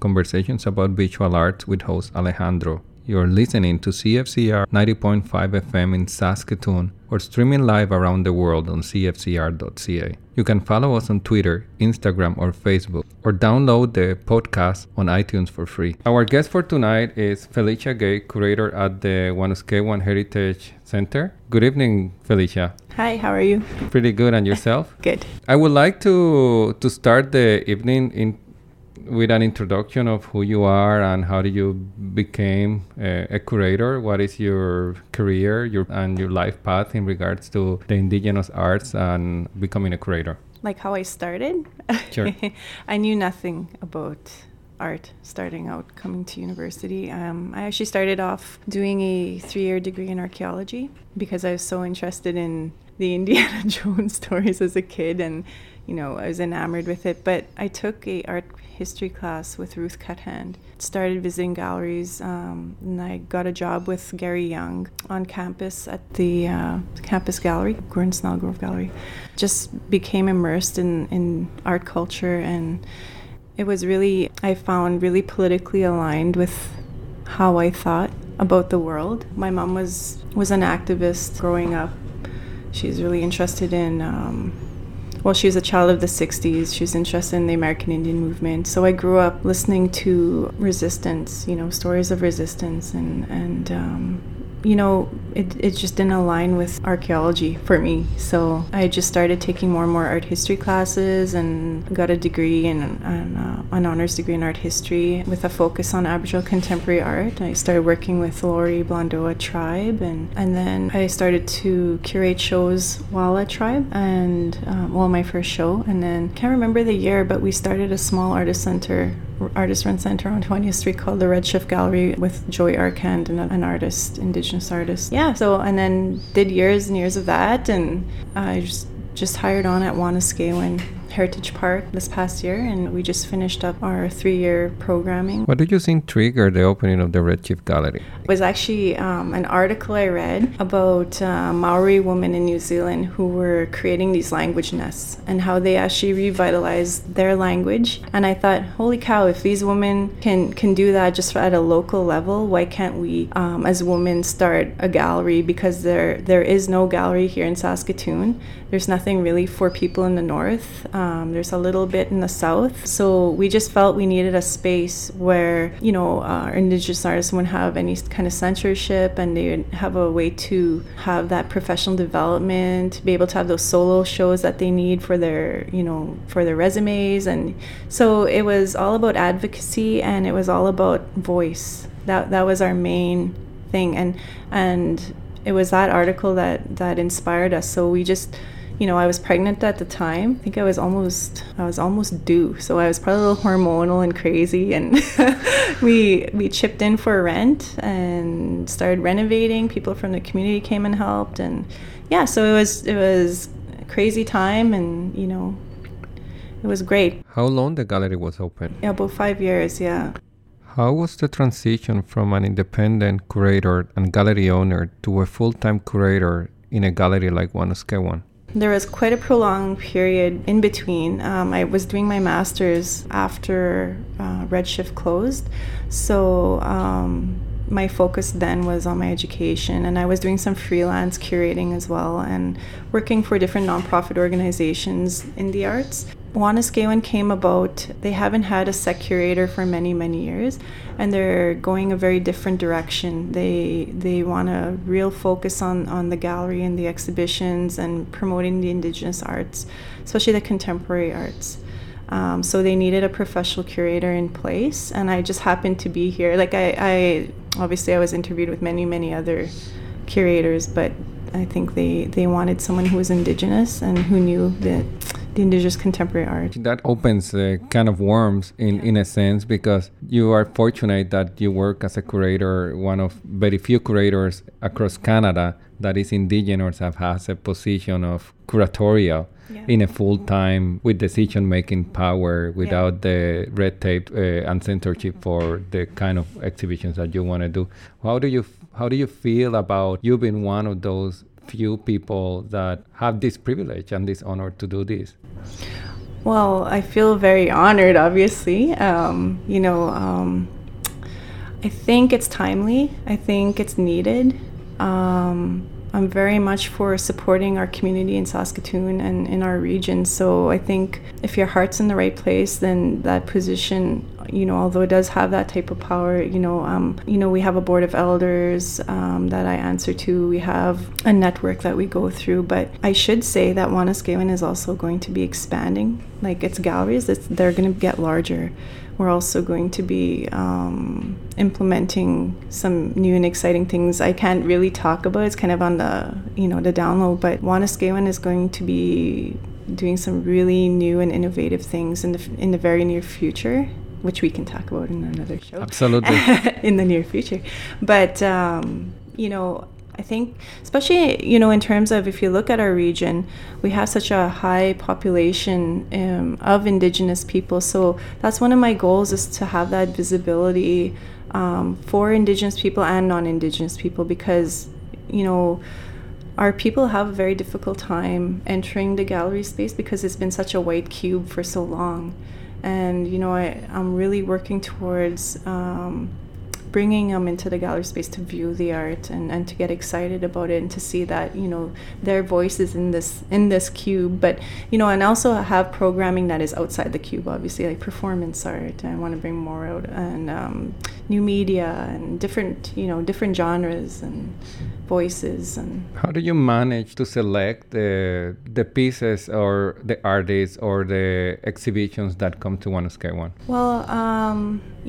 conversations about visual arts with host Alejandro. You're listening to CFCR 90.5 FM in Saskatoon or streaming live around the world on cfcr.ca. You can follow us on Twitter, Instagram, or Facebook, or download the podcast on iTunes for free. Our guest for tonight is Felicia Gay, curator at the Wanuskewin Heritage Center. Good evening, Felicia. Hi, how are you? Pretty good, and yourself? Good. I would like to to start the evening in with an introduction of who you are and how did you became a, a curator what is your career your and your life path in regards to the indigenous arts and becoming a curator? Like how i started? Sure. I knew nothing about art starting out coming to university. Um, i actually started off doing a three-year degree in archaeology because i was so interested in the indiana jones stories as a kid and you know i was enamored with it but i took a art history class with Ruth Cuthand. Started visiting galleries, um, and I got a job with Gary Young on campus at the uh, campus gallery, Gordon Snelgrove Gallery. Just became immersed in, in art culture, and it was really, I found, really politically aligned with how I thought about the world. My mom was was an activist growing up. She's really interested in um, well, she was a child of the 60s. She was interested in the American Indian movement. So I grew up listening to resistance, you know, stories of resistance and, and um, you know, it, it just didn't align with archaeology for me. So I just started taking more and more art history classes and got a degree and an, uh, an honors degree in art history with a focus on Aboriginal contemporary art. I started working with Lori Blondeau Tribe, and, and then I started to curate shows while at Tribe, and um, well, my first show. And then can't remember the year, but we started a small artist center artist run center on 20th Street called the Redshift Gallery with Joi Arcand and an artist, indigenous artist. Yeah, so and then did years and years of that, and I just just hired on at Wanuskewin Heritage Park this past year, and we just finished up our three year programming. What did you think triggered the opening of the Redshift Gallery? It was actually um, an article I read about uh, Maori women in New Zealand who were creating these language nests and how they actually revitalized their language. And I thought, holy cow, if these women can, can do that just at a local level, why can't we, um, as women, start a gallery? Because there there is no gallery here in Saskatoon. There's nothing really for people in the north. Um, there's a little bit in the south. So we just felt we needed a space where, you know, uh, our Indigenous artists wouldn't have any kind of censorship and they would have a way to have that professional development, be able to have those solo shows that they need for their, you know, for their resumes. And so it was all about advocacy and it was all about voice. That, that was our main thing. And, and it was that article that, that inspired us. So we just, you know, I was pregnant at the time. I think I was almost I was almost due. So I was probably a little hormonal and crazy and we we chipped in for rent and started renovating. People from the community came and helped and yeah, so it was it was a crazy time and, you know, it was great. How long the gallery was open? Yeah, about 5 years, yeah. How was the transition from an independent curator and gallery owner to a full-time curator in a gallery like Wanuskewin? There was quite a prolonged period in between. Um, I was doing my master's after uh, Redshift closed, so um, my focus then was on my education, and I was doing some freelance curating as well and working for different nonprofit organizations in the arts. Wanuskewin came about, they haven't had a set curator for many, many years, and they're going a very different direction. They they want a real focus on, on the gallery and the exhibitions and promoting the indigenous arts, especially the contemporary arts. Um, so they needed a professional curator in place, and I just happened to be here. Like I, I obviously I was interviewed with many, many other curators, but I think they, they wanted someone who was indigenous and who knew that indigenous contemporary art. That opens a kind of worms in, in a sense because you are fortunate that you work as a curator, one of very few curators across Canada that is indigenous and has a position of curatorial yeah. in a full time with decision making power without yeah. the red tape uh, and censorship for the kind of exhibitions that you want to do. How do you how do you feel about you being one of those few people that have this privilege and this honor to do this? Well, I feel very honored, obviously. Um, you know, um, I think it's timely, I think it's needed. Um, I'm very much for supporting our community in Saskatoon and in our region. So I think if your heart's in the right place, then that position, you know, although it does have that type of power, you know, um, you know, we have a board of elders um, that I answer to. We have a network that we go through. But I should say that Wanuskewin is also going to be expanding. Like its galleries, it's, they're going to get larger we're also going to be um, implementing some new and exciting things I can't really talk about. It's kind of on the you know the download, but Wanuskewin is going to be doing some really new and innovative things in the in the very near future which we can talk about in another show. Absolutely. in the near future. But, um, you know, I think, especially you know, in terms of if you look at our region, we have such a high population um, of Indigenous people. So that's one of my goals is to have that visibility um, for Indigenous people and non-Indigenous people because you know our people have a very difficult time entering the gallery space because it's been such a white cube for so long. And you know, I, I'm really working towards um, bringing them into the gallery space to view the art and, and to get excited about it and to see that you know their voices in this in this cube. But you know and also have programming that is outside the cube obviously like performance art. I want to bring more out and um, new media and different you know different genres and voices and how do you manage to select the the pieces or the artists or the exhibitions that come to One Sky One? well um,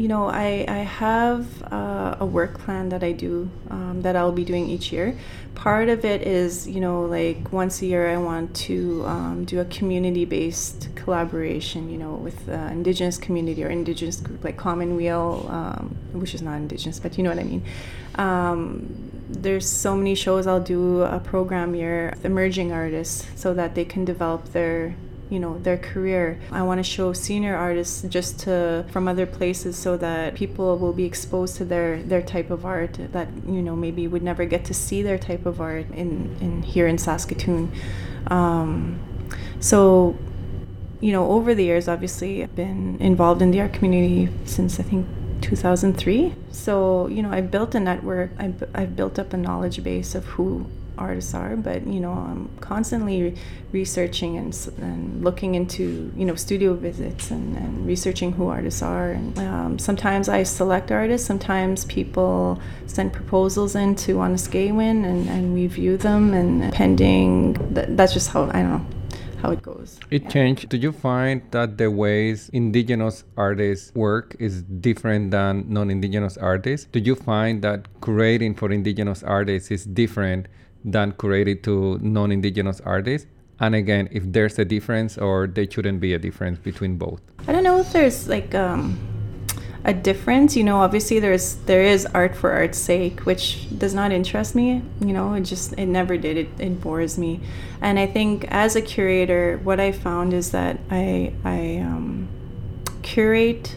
you know i i have uh, a work plan that I do um, that I'll be doing each year. Part of it is, you know, like once a year I want to um, do a community based collaboration, you know, with uh, Indigenous community or Indigenous group like Commonweal, um, which is not Indigenous, but you know what I mean. There's so many shows I'll do a program year with emerging artists so that they can develop their you know their career. I want to show senior artists just to from other places so that people will be exposed to their their type of art that you know maybe would never get to see their type of art in in here in saskatoon. Um, so you know over the years obviously i've been involved in the art community since i think 2003 so you know I've built a network I've, I've built up a knowledge base of who artists are, but you know, I'm constantly researching and, and looking into you know studio visits and, and researching who artists are. And um, sometimes I select artists. Sometimes people send proposals in to Wanuskewin and, and we view them. And pending, th- that's just how I don't know how it goes. It yeah. changed. Do you find that the ways indigenous artists work is different than non-indigenous artists? Do you find that creating for indigenous artists is different than curated to non-indigenous artists and again if there's a difference or there shouldn't be a difference between both i don't know if there's like um, a difference. You know obviously there's there is art for art's sake which does not interest me you know it just it never did it, it bores me. And i think as a curator what i found is that i i um, curate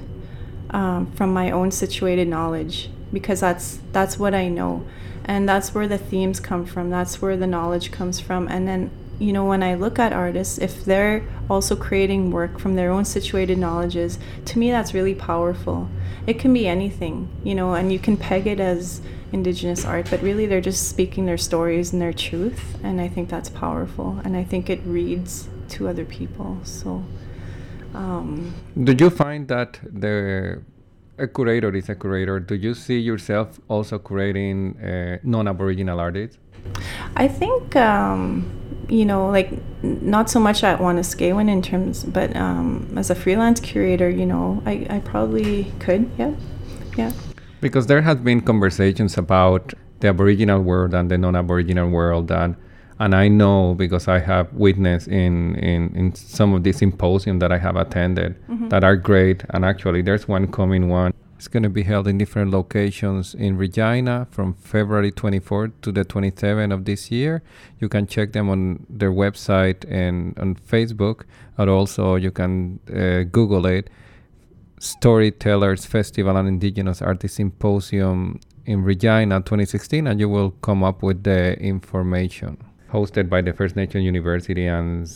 um, from my own situated knowledge because that's that's what i know. And that's where the themes come from. That's where the knowledge comes from. And then you know when i look at artists if they're also creating work from their own situated knowledges to me that's really powerful it can be anything you know and you can peg it as indigenous art but really they're just speaking their stories and their truth and i think that's powerful and i think it reads to other people so um, did you find that the a curator is a curator. Do you see yourself also curating uh, non-Aboriginal artists? I think um, you know, like not so much at Wanuskewin in terms, but um, as a freelance curator, you know, I, I probably could. Yeah, yeah. Because there has been conversations about the Aboriginal world and the non-Aboriginal world, and and I know because I have witnessed in, in, in some of these symposiums that I have attended mm-hmm. that are great. And actually, there's one coming one. It's going to be held in different locations in Regina from February 24th to the 27th of this year. You can check them on their website and on Facebook, and also you can uh, Google it. Storytellers Festival and Indigenous Artists Symposium in Regina 2016, and you will come up with the information hosted by the First Nation University and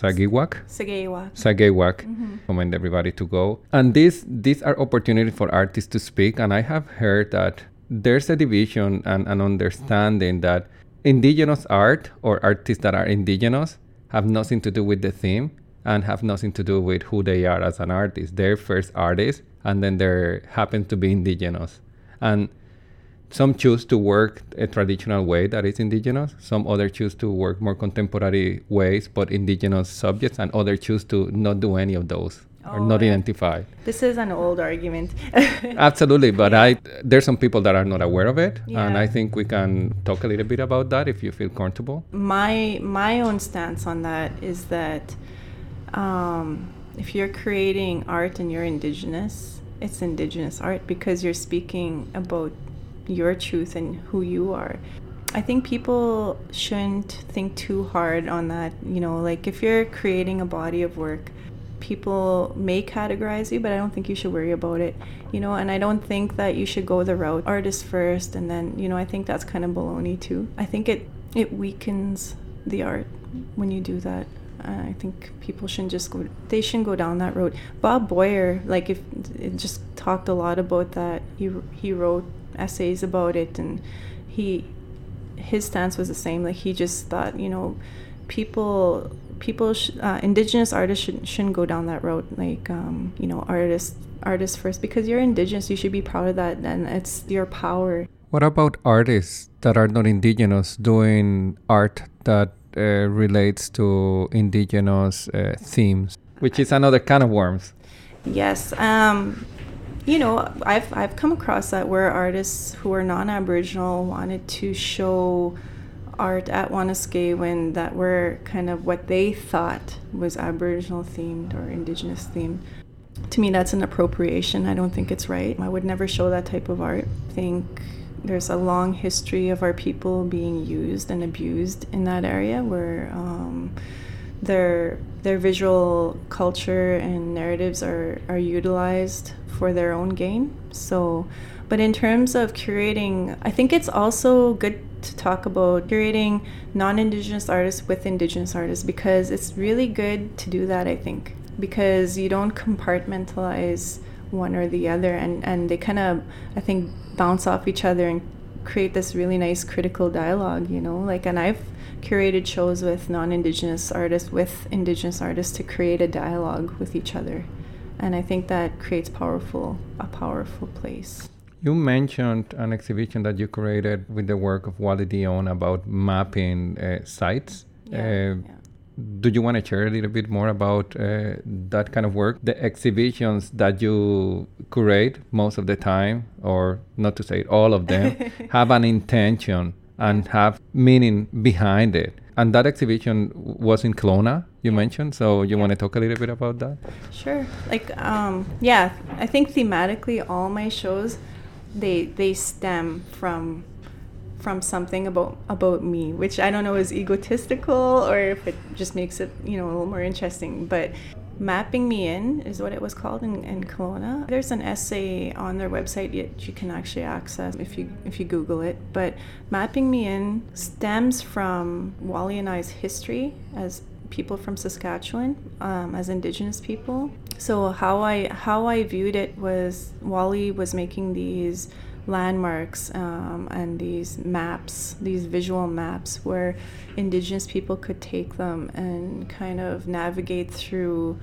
Sagiwak. Sagewa. Sageewak. Mm-hmm. Recommend everybody to go. And these these are opportunities for artists to speak. And I have heard that there's a division and an understanding that indigenous art or artists that are indigenous have nothing to do with the theme and have nothing to do with who they are as an artist. They're first artists, and then they happen to be indigenous. And some choose to work a traditional way that is indigenous. Some others choose to work more contemporary ways, but indigenous subjects, and others choose to not do any of those or Oh, not yeah. identify. This is an old argument. Absolutely, but I there's some people that are not aware of it, and I think we can talk a little bit about that if you feel comfortable. my my own stance on that is that um, if you're creating art and you're indigenous, it's indigenous art because you're speaking about your truth and who you are. I think people shouldn't think too hard on that. You know, like if you're creating a body of work, people may categorize you, but I don't think you should worry about it. You know, and I don't think that you should go the route artist first and then, you know, I think that's kind of baloney too. I think it it weakens the art when you do that. Uh, I think people shouldn't just go. They shouldn't go down that road. Bob Boyer, like, if it just talked a lot about that. He he wrote essays about it, and he his stance was the same. Like, he just thought, you know, people people sh- uh, indigenous artists should, shouldn't go down that road. Like, um, you know, artists artists first because you're indigenous. You should be proud of that, and it's your power. What about artists that are not indigenous doing art that uh, relates to indigenous uh, themes, which is another kind of worms? Yes. Um, you know, I've I've come across that where artists who are non-Aboriginal wanted to show art at Wanuskewin that were kind of what they thought was Aboriginal themed or Indigenous themed. To me, that's an appropriation. I don't think it's right. I would never show that type of art. I think there's a long history of our people being used and abused in that area where um, their their visual culture and narratives are, are utilized for their own gain. So, but in terms of curating, I think it's also good to talk about curating non-indigenous artists with indigenous artists because it's really good to do that. I think because you don't compartmentalize one or the other, and and they kind of I think bounce off each other and create this really nice critical dialogue. You know, like and I've curated shows with non-indigenous artists with indigenous artists to create a dialogue with each other and i think that creates powerful a powerful place You mentioned an exhibition that you created with the work of Wally Dion about mapping uh, sites. Uh, yeah. Do you want to share a little bit more about uh, that kind of work? The exhibitions that you curate most of the time, or not to say all of them, have an intention and have meaning behind it. And that exhibition was in Kelowna, you mentioned. So you Yeah. want to talk a little bit about that? Sure. Like, um, yeah, I think thematically, all my shows, they they stem from from something about about me, which I don't know is egotistical or if it just makes it you know a little more interesting. But mapping me in is what it was called in, in Kelowna. There's an essay on their website that you can actually access if you if you Google it. But mapping me in stems from Wally and I's history as people from Saskatchewan um, as Indigenous people. So how I how I viewed it was Wally was making these landmarks um, and these maps, these visual maps, where Indigenous people could take them and kind of navigate through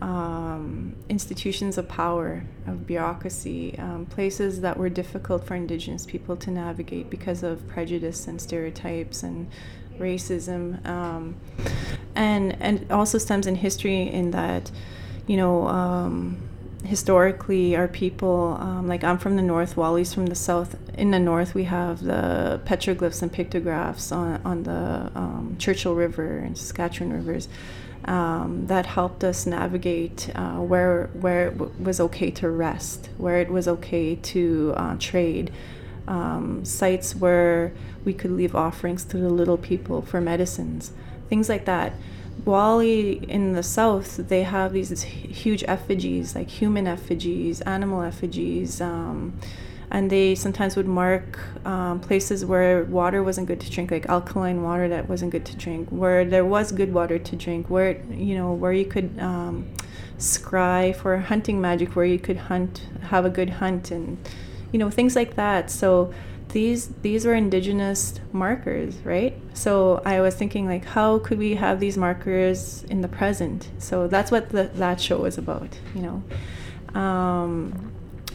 um, institutions of power, of bureaucracy, um, places that were difficult for Indigenous people to navigate because of prejudice and stereotypes and racism, um, and and also stems in history in that, you know. Historically our people um, like i'm from the north wally's from the south. In the north we have the petroglyphs and pictographs on, on the um, churchill river and saskatchewan rivers um, that helped us navigate uh, where where it w- was okay to rest where it was okay to uh, trade. Um, sites where we could leave offerings to the little people for medicines things like that Wally in the south, they have these huge effigies, like human effigies, animal effigies, um, and they sometimes would mark um, places where water wasn't good to drink, like alkaline water that wasn't good to drink, where there was good water to drink, where you know where you could um, scry for hunting magic, where you could hunt, have a good hunt, and you know things like that. So these these were indigenous markers, right? So I was thinking like, how could we have these markers in the present? So that's what the, that show was about, you know. Um,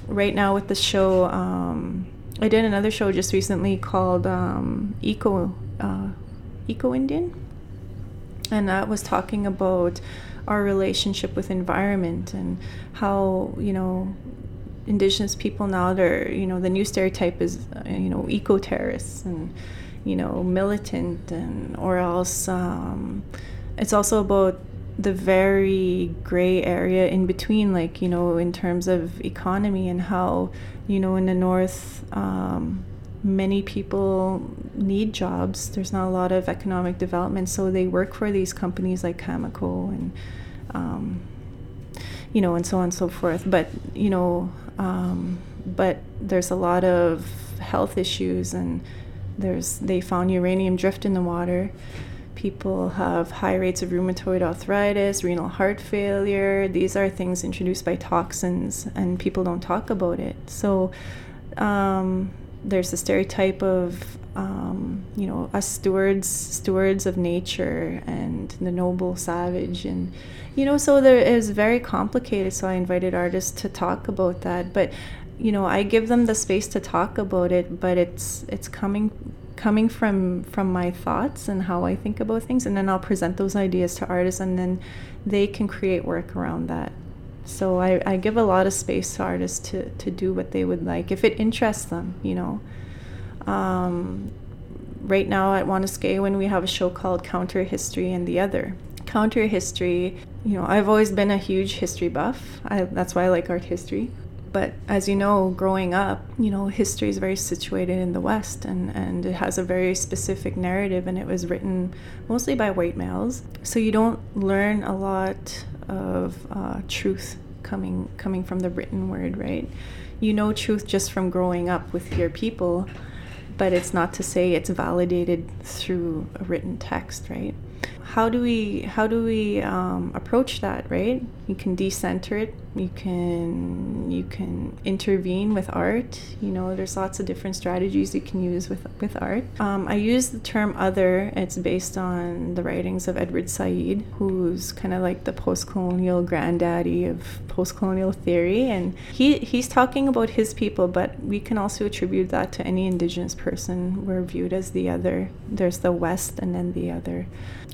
right now with the show, um, I did another show just recently called um, Eco uh, Eco Indian, and that was talking about our relationship with environment and how you know indigenous people now they're you know the new stereotype is uh, you know eco terrorists and you know militant and or else um, it's also about the very gray area in between, like, you know, in terms of economy and how, you know, in the north, um, many people need jobs. There's not a lot of economic development, so they work for these companies like Cameco and, um, you know, and so on and so forth. But, you know, um, but there's a lot of health issues and there's they found uranium drift in the water People have high rates of rheumatoid arthritis, renal heart failure. These are things introduced by toxins, and people don't talk about it. So um, there's the stereotype of um, you know us stewards, stewards of nature, and the noble savage, and you know so there is very complicated. So I invited artists to talk about that, but you know I give them the space to talk about it, but it's it's coming coming from from my thoughts and how I think about things and then I'll present those ideas to artists and then they can create work around that. So I, I give a lot of space to artists to, to do what they would like if it interests them, you know. Um, right now at Wanuskewin we have a show called Counter History and the Other. Counter History, you know, I've always been a huge history buff. I, that's why I like art history. But as you know, growing up, you know, history is very situated in the West and, and it has a very specific narrative and it was written mostly by white males. So you don't learn a lot of uh, truth coming coming from the written word, right? You know truth just from growing up with your people, but it's not to say it's validated through a written text, right? How do we how do we um, approach that right? You can decenter it. You can you can intervene with art. You know there's lots of different strategies you can use with with art. Um, i use the term other. It's based on the writings of edward said who's kind of like the post-colonial granddaddy of post-colonial theory. And he he's talking about his people but we can also attribute that to any indigenous person. We're viewed as the other. There's the west and then the other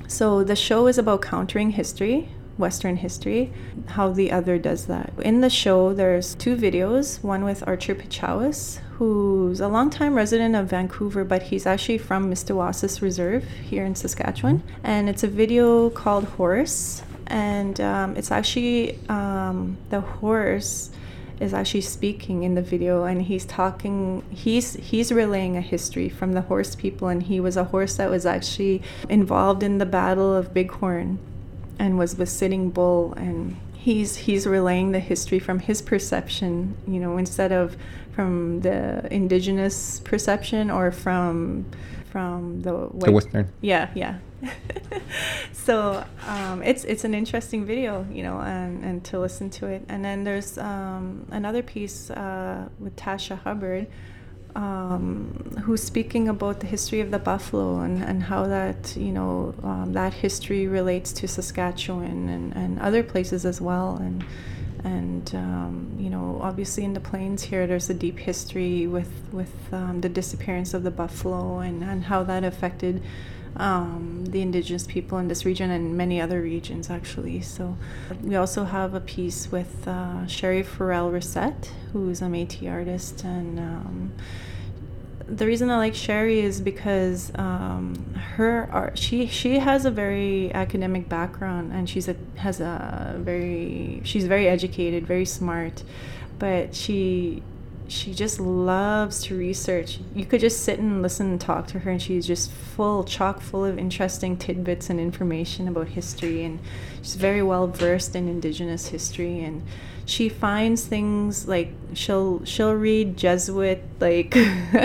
so the show is about countering history, Western history, how the other does that. In the show, there's two videos one with Archer Pechawis, who's a longtime resident of Vancouver, but he's actually from Mistawasis Reserve here in Saskatchewan. And it's a video called Horse. And um, it's actually um, the horse is actually speaking in the video and he's talking he's he's relaying a history from the horse people and he was a horse that was actually involved in the battle of bighorn and was the sitting bull and he's he's relaying the history from his perception you know instead of from the indigenous perception or from from the white, the western. Yeah yeah so um, it's it's an interesting video, you know, and, and to listen to it. And then there's um, another piece uh, with Tasha Hubbard, um, who's speaking about the history of the buffalo and, and how that you know um, that history relates to Saskatchewan and, and other places as well. And and um, you know obviously in the plains here there's a deep history with with um, the disappearance of the buffalo and, and how that affected um, the indigenous people in this region and many other regions actually. So we also have a piece with uh, Sherry Farrell Racette, who's a Métis artist, and um, the reason I like Sherry is because um, her art she she has a very academic background and she's a has a very she's very educated, very smart, but she she just loves to research. You could just sit and listen and talk to her, and she's just full, chock full of interesting tidbits and information about history. And she's very well versed in Indigenous history, and she finds things like she'll she'll read Jesuit like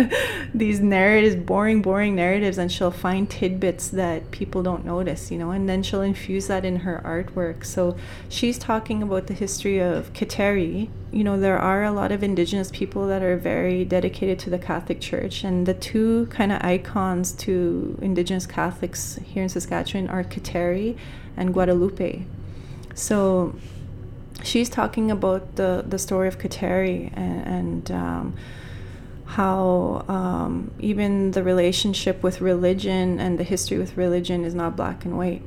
these narratives, boring, boring narratives, and she'll find tidbits that people don't notice, you know, and then she'll infuse that in her artwork. So she's talking about the history of Kateri. You know, there are a lot of indigenous people that are very dedicated to the Catholic Church, and the two kind of icons to indigenous Catholics here in Saskatchewan are Kateri and Guadalupe. So she's talking about the, the story of Kateri and, and um, how um, even the relationship with religion and the history with religion is not black and white.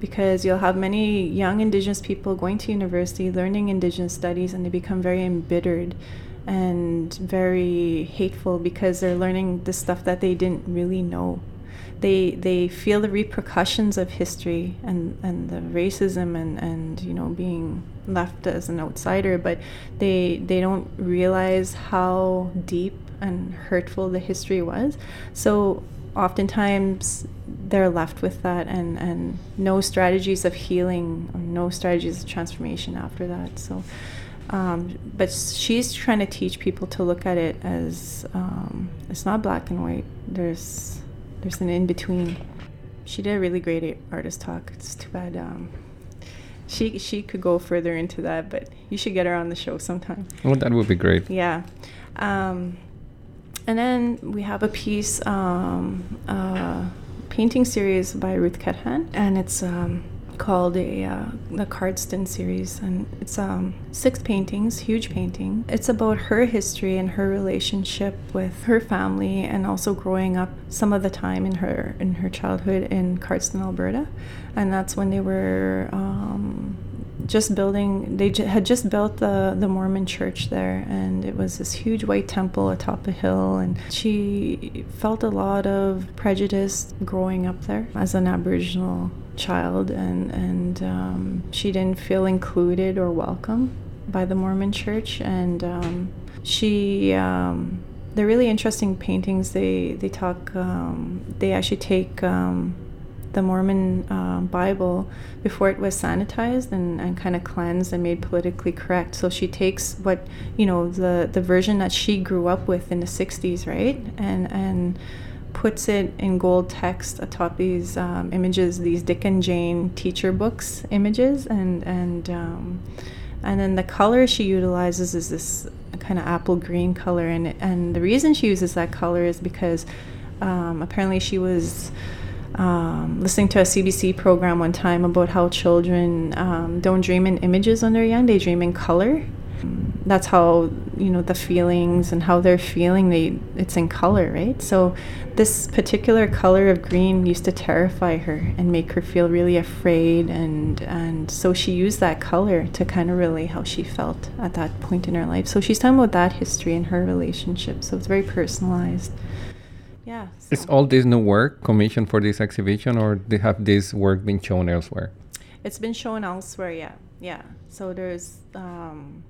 Because you'll have many young Indigenous people going to university, learning Indigenous studies, and they become very embittered and very hateful because they're learning the stuff that they didn't really know they they feel the repercussions of history and and the racism and and you know being left as an outsider but they they don't realize how deep and hurtful the history was. So oftentimes they're left with that and and no strategies of healing or no strategies of transformation after that. So um, but she's trying to teach people to look at it as um, it's not black and white. There's there's an in between. She did a really great artist talk. It's too bad. Um, she she could go further into that, but you should get her on the show sometime. Well, that would be great. Yeah. Um, and then we have a piece, um, uh, painting series by Ruth Cuthand, and it's um, called a uh, the Cardston series, and it's um, six paintings, huge painting. It's about her history and her relationship with her family, and also growing up some of the time in her in her childhood in Cardston, Alberta, and that's when they were. Um, just building they had just built the the Mormon church there and it was this huge white temple atop a hill and she felt a lot of prejudice growing up there as an aboriginal child, and and um, she didn't feel included or welcome by the Mormon Church, and um, she. Um, they're really interesting paintings. They they talk. Um, they actually take um, the Mormon uh, Bible before it was sanitized and, and kind of cleansed and made politically correct. So she takes what you know the the version that she grew up with in the '60s, right, and and puts it in gold text atop these um, images, these Dick and Jane teacher books images, and and um, and then the color she utilizes is this kind of apple green color, and and the reason she uses that color is because um, apparently she was. Um, listening to a CBC program one time about how children um, don't dream in images when they're young; they dream in color, that's how you know the feelings and how they're feeling they it's in color right? So this particular color of green used to terrify her and make her feel really afraid and and so she used that color to kind of relay how she felt at that point in her life. So she's talking about that history in her relationship so it's very personalized. Yeah. Is all this new work commissioned for this exhibition or they have this work been shown elsewhere it's been shown elsewhere yeah yeah so there's um,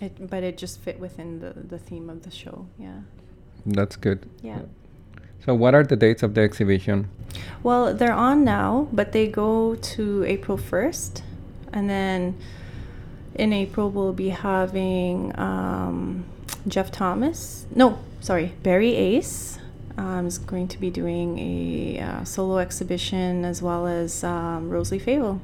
it, but it just fit within the, the theme of the show. Yeah. That's good. Yeah. So, what are the dates of the exhibition? Well, they're on now, but they go to April 1st. And then in April, we'll be having um, Jeff Thomas. No, sorry, Barry Ace um, is going to be doing a uh, solo exhibition as well as um, Rosalie Favell.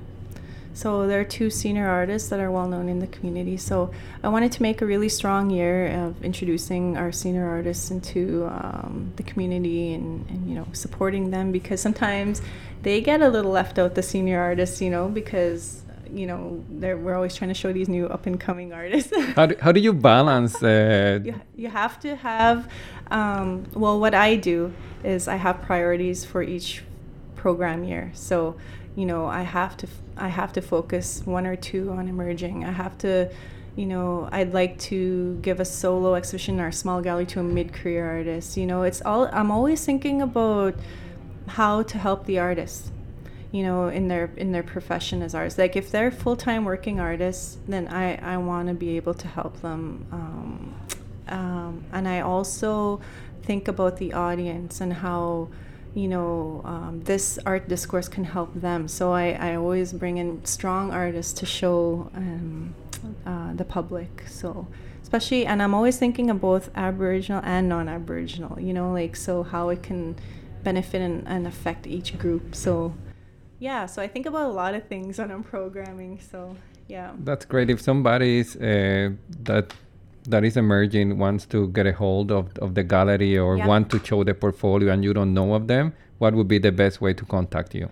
So there are two senior artists that are well known in the community. So I wanted to make a really strong year of introducing our senior artists into um, the community and, and, you know supporting them because sometimes they get a little left out the senior artists, you know, because you know we're always trying to show these new up and coming artists. how, do, how do you balance? Uh... You, you have to have. Um, well, what I do is I have priorities for each program year. So you know i have to i have to focus one or two on emerging. I have to you know i'd like to give a solo exhibition in our small gallery to a mid-career artist. You know it's all i'm always thinking about how to help the artists you know in their in their profession as artists. Like if they're full-time working artists then i i want to be able to help them um, um, and i also think about the audience and how you know, um, this art discourse can help them. So I, I always bring in strong artists to show um, uh, the public. So especially, and I'm always thinking of both Aboriginal and non-Aboriginal. You know, like so how it can benefit and, and affect each group. So yeah, so I think about a lot of things when I'm programming. So yeah, that's great. If somebody is uh, that that is emerging wants to get a hold of, of the gallery or yeah. want to show the portfolio and you don't know of them, what would be the best way to contact you?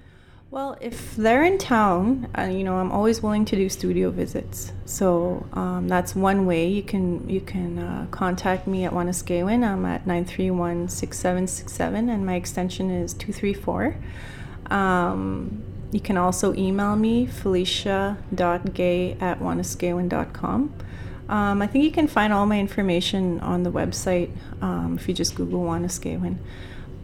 Well, if they're in town, uh, you know, I'm always willing to do studio visits. So um, that's one way you can you can uh, contact me at Wanuskewin. I'm at 931-6767 and my extension is 234. Um, you can also email me, felicia.gay at wanuskewin.com. Um, I think you can find all my information on the website um, if you just Google Wanuskewin.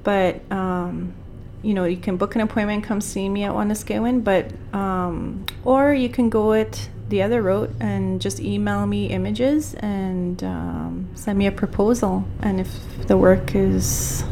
But um, you know, you can book an appointment, come see me at Wanuskewin, but um, or you can go it the other route and just email me images and um, send me a proposal. And if the work is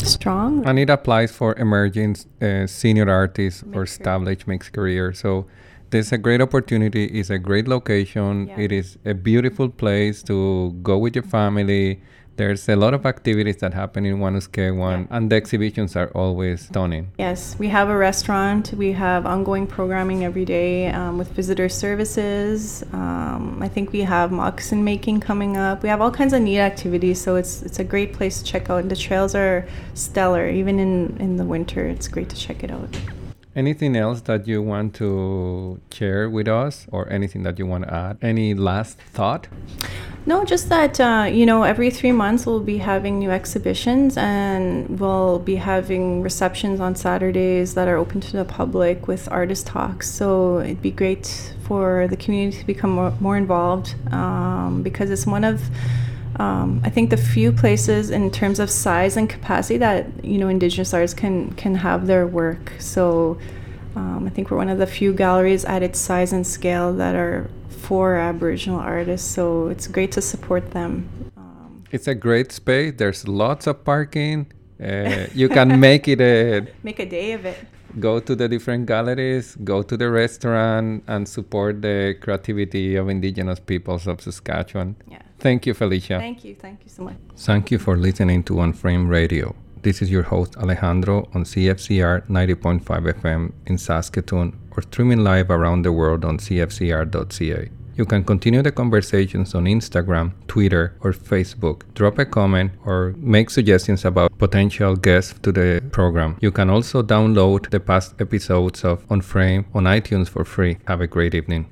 strong, and it applies for emerging uh, senior artists or established mixed career. So there's a great opportunity. It's a great location. Yeah. It is a beautiful place to go with your family there's a lot of activities that happen in Wanuskewin, yeah. and the exhibitions are always stunning. Yes, we have a restaurant. We have ongoing programming every day um, with visitor services. Um, I think we have moccasin making coming up. We have all kinds of neat activities, so it's it's a great place to check out. And the trails are stellar, even in in the winter. It's great to check it out. Anything else that you want to share with us, or anything that you want to add? Any last thought? No, just that, uh, you know, every three months we'll be having new exhibitions and we'll be having receptions on Saturdays that are open to the public with artist talks. So it'd be great for the community to become more, more involved um, because it's one of, um, I think, the few places in terms of size and capacity that, you know, Indigenous artists can, can have their work. So um, I think we're one of the few galleries at its size and scale that are for Aboriginal artists, so it's great to support them. Um, it's a great space. There's lots of parking. Uh, you can make it a make a day of it. Go to the different galleries, go to the restaurant, and support the creativity of Indigenous peoples of Saskatchewan. Yeah. Thank you, Felicia. Thank you. Thank you so much. Thank you for listening to On Frame Radio. This is your host Alejandro on CFCR 90.5 FM in Saskatoon or streaming live around the world on cfcr.ca. You can continue the conversations on Instagram, Twitter, or Facebook. Drop a comment or make suggestions about potential guests to the program. You can also download the past episodes of On Frame on iTunes for free. Have a great evening.